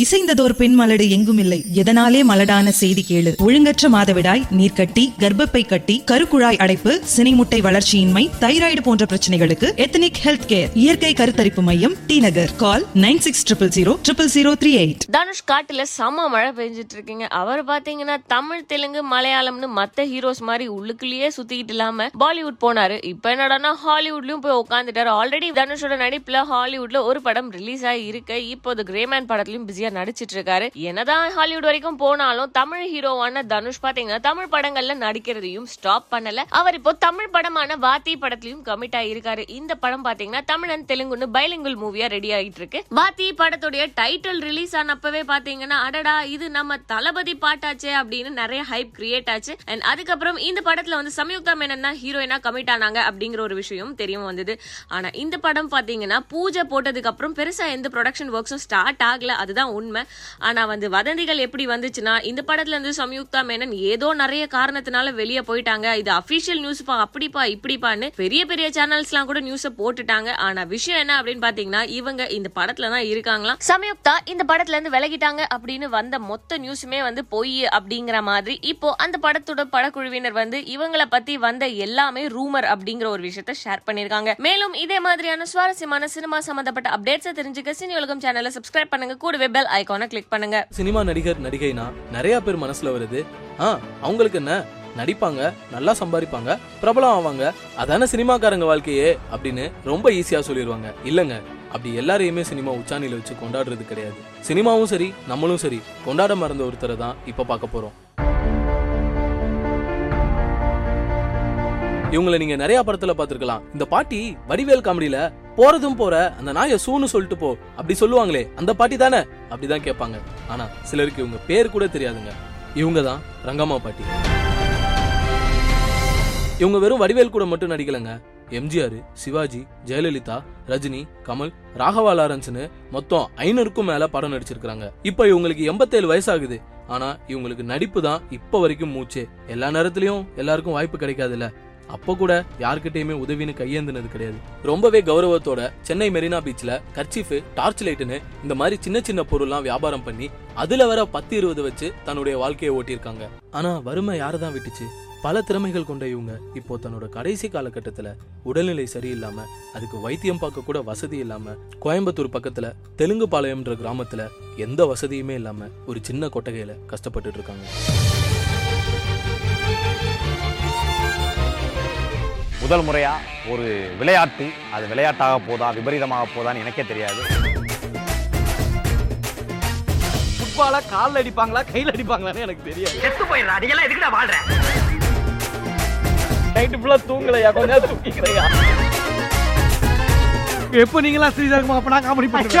இசைந்ததோர் பெண் மலடு எங்கும் இல்லை எதனாலே மலடான செய்தி கேளு. ஒழுங்கற்ற மாதவிடாய் நீர்க்கட்டி கர்ப்பப்பை கட்டி கருக்குழாய் அடைப்பு சினைமுட்டை வளர்ச்சியின்மை தைராய்டு போன்ற பிரச்சனைகளுக்கு எத்தனிக் ஹெல்த் கேர். இயற்கை கருத்தரிப்பு மையம் T Nagar. Call nine six triple zero triple zero three eight. Dhanush காட்டுல செம மழை பெஞ்சிட்டு இருக்கீங்க அவர் பாத்தீங்கன்னா தமிழ் தெலுங்கு மலையாளம்னு மத்த ஹீரோஸ் மாதிரி உள்ளுக்குள்ளேயே சுத்திக்கிட்டு இல்லாம பாலிவுட் போனாரு. இப்ப என்னடான்னா ஹாலிவுட்லயும் போய் உட்காந்துட்டாரு ஆல்ரெடி தனுஷோட நடிப்புல ஹாலிவுட்ல ஒரு படம் ரிலீஸ் ஆகி இருக்கு இப்போ கிரேமேன் படத்துலயும் பிஸியா நடிச்சிட்டு இருக்காரு என்னதான் ஹாலிவுட் வரைக்கும் போனாலும் தமிழ் ஹீரோவான தனுஷ் பாத்தீங்கன்னா தமிழ் படங்கள்ல நடிக்கிறதையும் ஸ்டாப் பண்ணல. அவர் இப்போ தமிழ் படமான வாத்தி படத்திலையும் கமிட் ஆயிருக்காரு. இந்த படம் பாத்தீங்கன்னா தமிழ் அண்ட் தெலுங்குன்னு பைலிங்குல் மூவியா ரெடி ஆகிட்டு இருக்கு வாத்தி படத்துடைய டைட்டில் ரிலீஸ் ஆனப்பவே பாத்தீங்கன்னா அடடா இது நம்ம தளபதி பாட்டாச்சே அப்படின்னு நிறைய ஹைப் கிரியேட் ஆச்சு. அண்ட் அதுக்கப்புறம் இந்த படத்துல வந்து சம்யுக்தா மேனன் தான் ஹீரோயினா கமிட் ஆனாங்க அப்படிங்கிற ஒரு விஷயம் தெரியும் வந்தது. ஆனா இந்த படம் பாத்தீங்கன்னா பூஜை போட்டதுக்கு அப்புறம் பெருசா எந்த ப்ரொடக்ஷன் ஒர்க்ஸும் ஸ்டார்ட் ஆகல. அதுதான் உண்மை. ஆனா வந்து வதந்திகள் எப்படி வந்துச்சுன்னா இந்த படத்துல இருந்து சம்யுக்தா மேனன் ஏதோ நிறைய காரணத்தினால வெளியே போயிட்டாங்க. இது அபிஷியல் நியூஸ் பா அப்படிப்பா இப்படிப்பான்னு பெரிய பெரிய சேனல்ஸ்லாம் கூட நியூஸை போட்டுட்டாங்க. ஆனா விஷயம் என்ன அப்படின்னு பாத்தீங்கன்னா இவங்க இந்த படத்துல தான் இருக்காங்களாம். சம்யுக்தா இந்த படத்துல இருந்து விலகிட்டாங்க அப்படின்னு வந்த மொத்த நியூஸுமே வந்து பொய் அப்படிங்கிற மாதிரி. இப்போ அந்த படத்தோட படக்குழுவினர் வந்து இவங்கள பத்தி வந்த எல்லாமே ரூமர் அப்படிங்கிற ஒரு விஷயத்த ஷேர் பண்ணிருக்காங்க மேலும் இதே மாதிரியான சுவாரஸ்யமான சினிமா சம்பந்தப்பட்ட அப்டேட்ஸை தெரிஞ்சுக்க சினி உலகம் சேனலை சப்ஸ்கிரைப் பண்ணுங்க. கூடவே பெல் ஐகானை கிளிக் பண்ணுங்க. சினிமா நடிகர் நடிகைனா நிறைய பேர் மனசுல வருது. ஆ அவங்களுக்கு என்ன? நடிப்பாங்க நல்லா சம்பாதிப்பாங்க பிரபலம் ஆவாங்க. அதான சினிமாக்காரங்க வாழ்க்கையே அப்படின்னு ரொம்ப ஈஸியா சொல்லிடுவாங்க இல்லங்க அப்படி எல்லாரையுமே சினிமா உச்சாணியில வச்சு கொண்டாடுறது கிடையாது. சினிமாவும் சரி நம்மளும் சரி. கொண்டாட மறந்த ஒருத்தரை தான் இப்ப பார்க்க போறோம். இவங்களை நீங்க நிறைய படத்துல பாத்துருக்கலாம் இந்த பாட்டி வடிவேல் காமெடியில போறதும் போற அந்த நாயை சூன்னு சொல்லிட்டு போ. அப்படி சொல்லுவாங்களே அந்த பாட்டி தானே? அப்படிதான் கேட்பாங்க. ஆனா சிலருக்கு இவங்க பேர் கூட தெரியாதுங்க. இவங்க தான் ரங்கம்மா பாட்டி. இவங்க வெறும் வடிவேல் கூட மட்டும் நடிக்கலங்க. எம்ஜிஆர் சிவாஜி ஜெயலலிதா ரஜினி கமல் ராகவா லாரன்ஸ்னு மொத்தம் ஐநூறுக்கும் மேல படம் நடிச்சிருக்காங்க இப்ப இவங்களுக்கு எண்பத்தேழு வயசாகுது. ஆனா இவங்களுக்கு நடிப்பு தான் இப்ப வரைக்கும் மூச்சு. எல்லா நேரத்திலயும் எல்லாருக்கும் வாய்ப்பு கிடைக்காதுல்ல. அப்ப கூட யார்கிட்டயுமே உதவின்னு கையேந்தினது கிடையாது. ரொம்பவே கௌரவத்தோட சென்னை மெரினா பீச்ல கர்ச்சீஃப் டார்ச் லைட்னு இந்த மாதிரி சின்ன சின்ன பொருள்லாம் வியாபாரம் பண்ணி அதுல வர பத்து இருபது வச்சு தன்னுடைய வாழ்க்கையை ஓட்டியிருக்காங்க. ஆனா வறுமை யாரை தான் விட்டுச்சு? பல திறமைகள் கொண்ட இவங்க இப்போ தன்னோட கடைசி காலகட்டத்துல உடல்நிலை சரியில்லாம அதுக்கு வைத்தியம் பார்க்க கூட வசதி இல்லாம கோயம்புத்தூர் பக்கத்துல தெலுங்கு பாளையம்ன்ற கிராமத்துல எந்த வசதியுமே இல்லாம ஒரு சின்ன கொட்டகையில கஷ்டப்பட்டுட்டு இருக்காங்க. முதல் முறையா ஒரு விளையாட்டு அது விளையாட்டாக போதா விபரீதமாக போதான்னு எனக்கே தெரியாது. ஃபுட்பால கால்ல அடிப்பாங்களா கையில அடிப்பாங்களான்னு எனக்கு தெரியாது. செத்து போயிடுறா நீ எல்லாம் எதுக்குடா வாழ்ற? நைட்டு ஃபுல்லா தூங்கலையா? கொஞ்ச நேரம் தூங்கிக்கிறையா? எப்போ நீங்களாம் ஸ்ரீதர்மா அப்ப நான் காமெடி பண்ணுறேன்